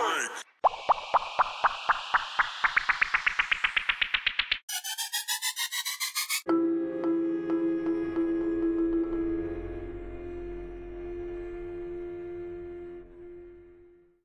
freak.